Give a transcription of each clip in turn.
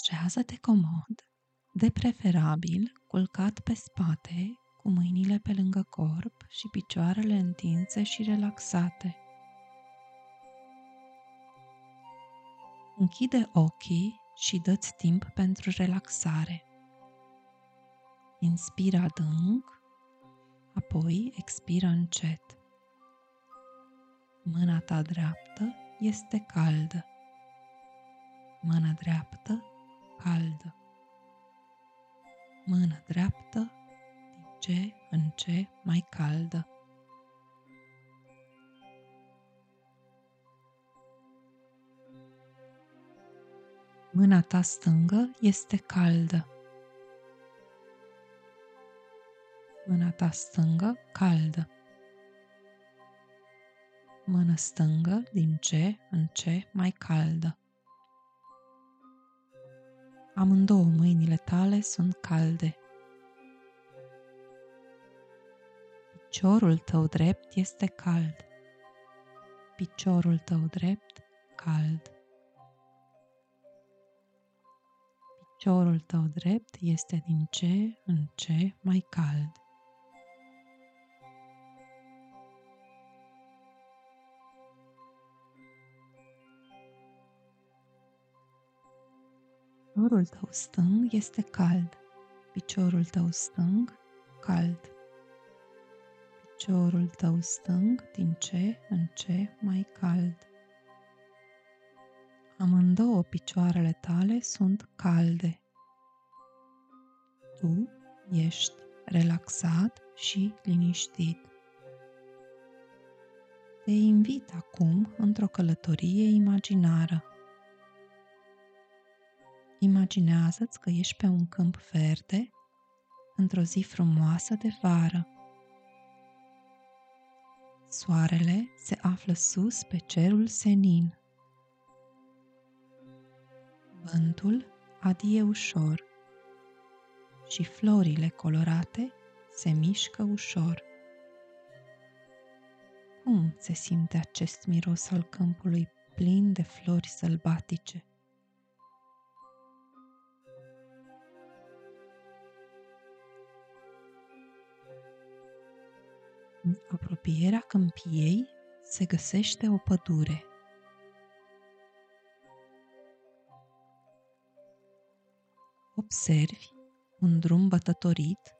Așează-te comod, de preferabil culcat pe spate, cu mâinile pe lângă corp și picioarele întinse și relaxate. Închide ochii și dă-ți timp pentru relaxare. Inspiră adânc, apoi expiră încet. Mâna ta dreaptă este caldă. Mâna dreaptă caldă. Mâna dreaptă din ce în ce mai caldă. Mâna ta stângă este caldă. Mâna ta stângă caldă. Mână stângă din ce în ce mai caldă. Amândouă mâinile tale sunt calde. Piciorul tău drept este cald. Piciorul tău drept cald. Piciorul tău drept este din ce în ce mai cald. Piciorul tău stâng este cald. Piciorul tău stâng cald. Piciorul tău stâng din ce în ce mai cald. Amândouă picioarele tale sunt calde. Tu ești relaxat și liniștit. Te invit acum într-o călătorie imaginară. Imaginează-ți că ești pe un câmp verde într-o zi frumoasă de vară. Soarele se află sus pe cerul senin. Vântul adie ușor și florile colorate se mișcă ușor. Cum se simte acest miros al câmpului plin de flori sălbatice? În apropierea câmpiei se găsește o pădure. Observi un drum bătătorit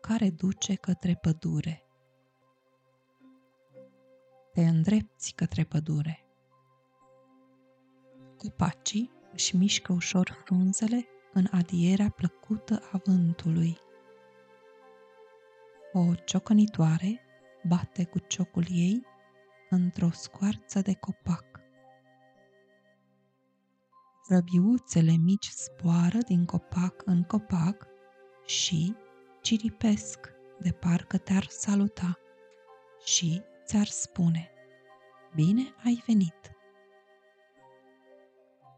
care duce către pădure. Te îndrepți către pădure. Copacii își mișcă ușor frunzele în adierea plăcută a vântului. O ciocănitoare bate cu ciocul ei într-o scoarță de copac. Răbiuțele mici zboară din copac în copac și ciripesc de parcă te-ar saluta și ți-ar spune Bine ai venit!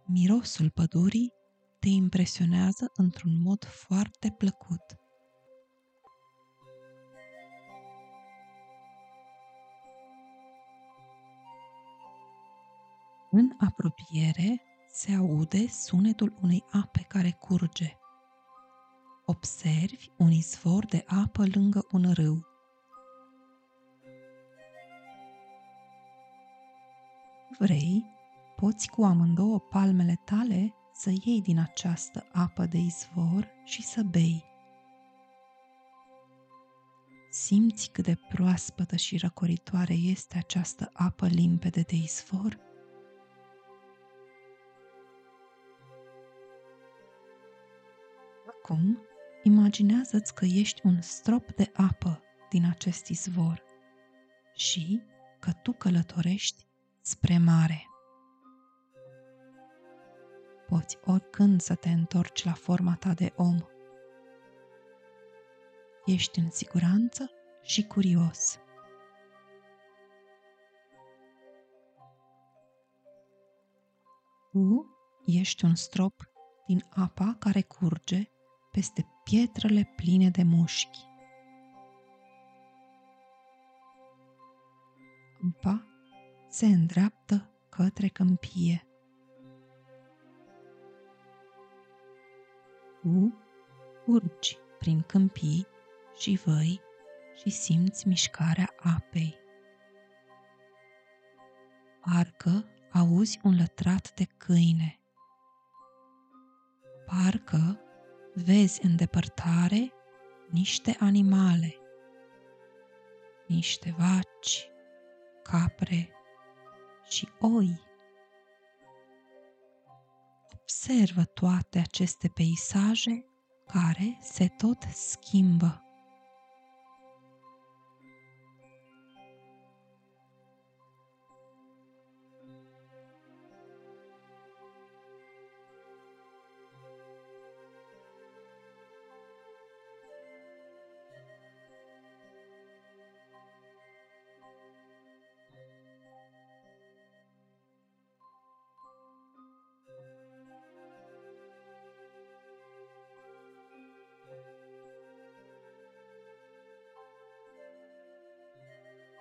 Mirosul pădurii te impresionează într-un mod foarte plăcut. În apropiere se aude sunetul unei ape care curge. Observi un izvor de apă lângă un râu. Vrei, poți cu amândouă palmele tale să iei din această apă de izvor și să bei. Simți cât de proaspătă și răcoritoare este această apă limpede de izvor? Acum, imaginează-ți că ești un strop de apă din acest izvor și că tu călătorești spre mare. Poți oricând să te întorci la forma ta de om. Ești în siguranță și curios. Tu ești un strop din apa care curge peste pietrele pline de mușchi. Câmpa se îndreaptă către câmpie. Tu urci prin câmpii și văi și simți mișcarea apei. Parcă auzi un lătrat de câine. Parcă vezi în depărtare niște animale, niște vaci, capre și oi. Observă toate aceste peisaje care se tot schimbă.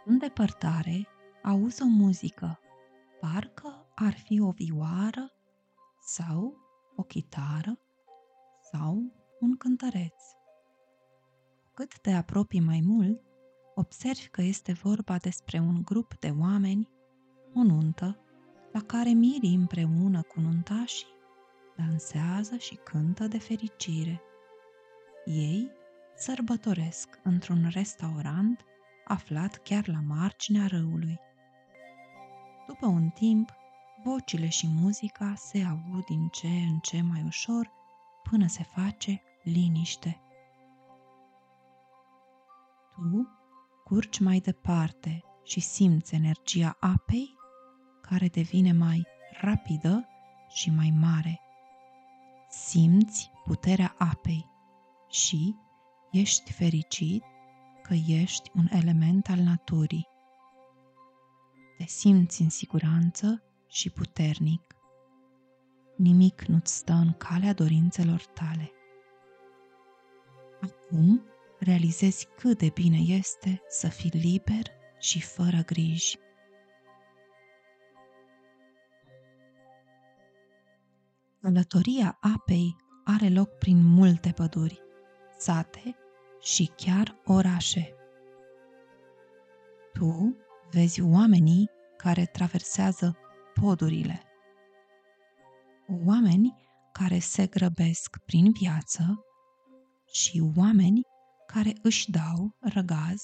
În depărtare, auzi o muzică, parcă ar fi o vioară sau o chitară sau un cântăreț. Cât te apropii mai mult, observi că este vorba despre un grup de oameni, o nuntă, la care mirii împreună cu nuntașii dansează și cântă de fericire. Ei sărbătoresc într-un restaurant aflat chiar la marginea râului. După un timp, vocile și muzica se aud din ce în ce mai ușor până se face liniște. Tu curci mai departe și simți energia apei care devine mai rapidă și mai mare. Simți puterea apei și ești fericit că ești un element al naturii. Te simți în siguranță și puternic. Nimic nu-ți stă în calea dorințelor tale. Acum realizezi cât de bine este să fii liber și fără griji. Călătoria apei are loc prin multe păduri, sate și chiar orașe. Tu vezi oamenii care traversează podurile. Oameni care se grăbesc prin viață și oameni care își dau răgaz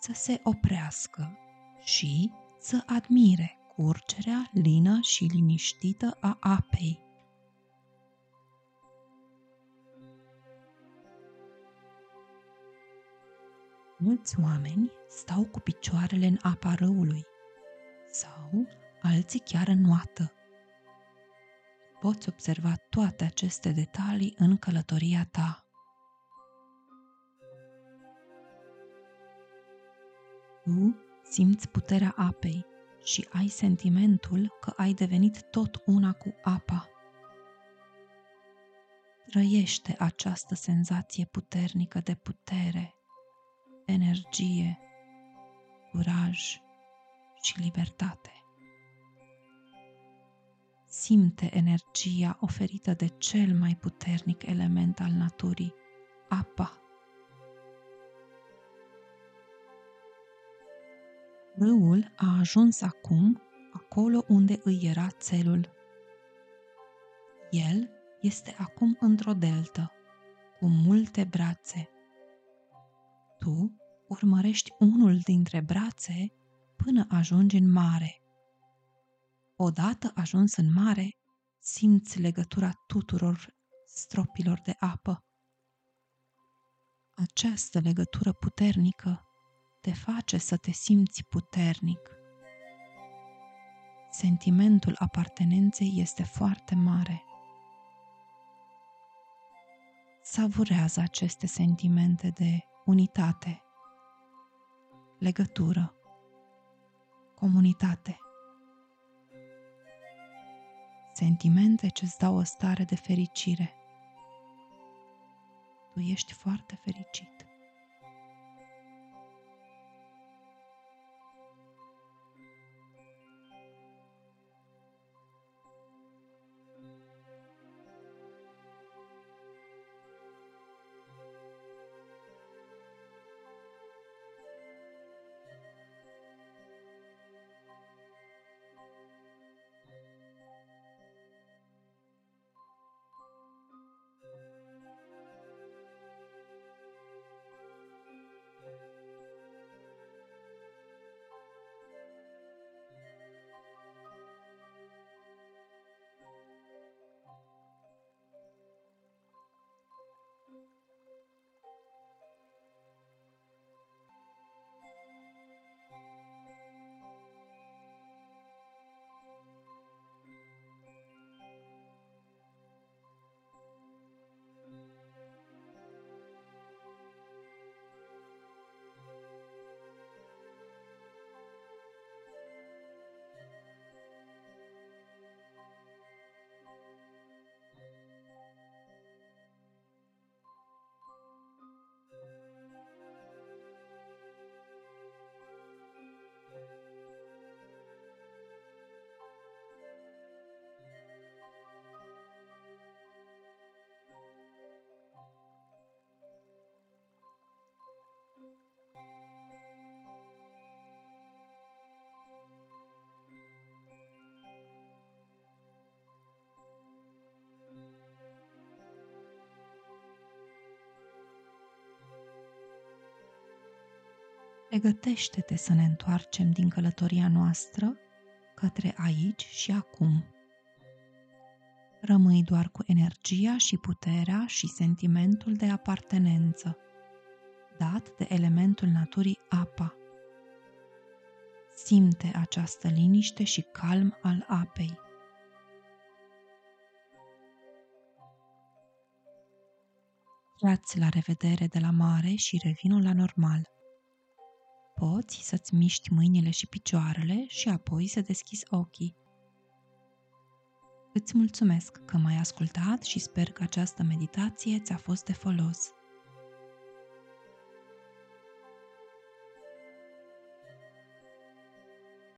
să se oprească și să admire curgerea lină și liniștită a apei. Mulți oameni stau cu picioarele în apa râului sau alții chiar în noată. Poți observa toate aceste detalii în călătoria ta. Tu simți puterea apei și ai sentimentul că ai devenit tot una cu apa. Trăiește această senzație puternică de putere energie, curaj și libertate. Simte energia oferită de cel mai puternic element al naturii, apa. Râul a ajuns acum acolo unde îi era țelul. El este acum într-o deltă, cu multe brațe. Tu urmărești unul dintre brațe până ajungi în mare. Odată ajuns în mare, simți legătura tuturor stropilor de apă. Această legătură puternică te face să te simți puternic. Sentimentul apartenenței este foarte mare. Savurează aceste sentimente de unitate, legătură, comunitate. Sentimente ce îți dau o stare de fericire. Tu ești foarte fericit. Pregătește-te să ne întoarcem din călătoria noastră către aici și acum. Rămâi doar cu energia și puterea și sentimentul de apartenență, dat de elementul naturii apa. Simte această liniște și calm al apei. Ia-ți la revedere de la mare și revină la normal. Poți să-ți miști mâinile și picioarele și apoi să deschizi ochii. Îți mulțumesc că m-ai ascultat și sper că această meditație ți-a fost de folos.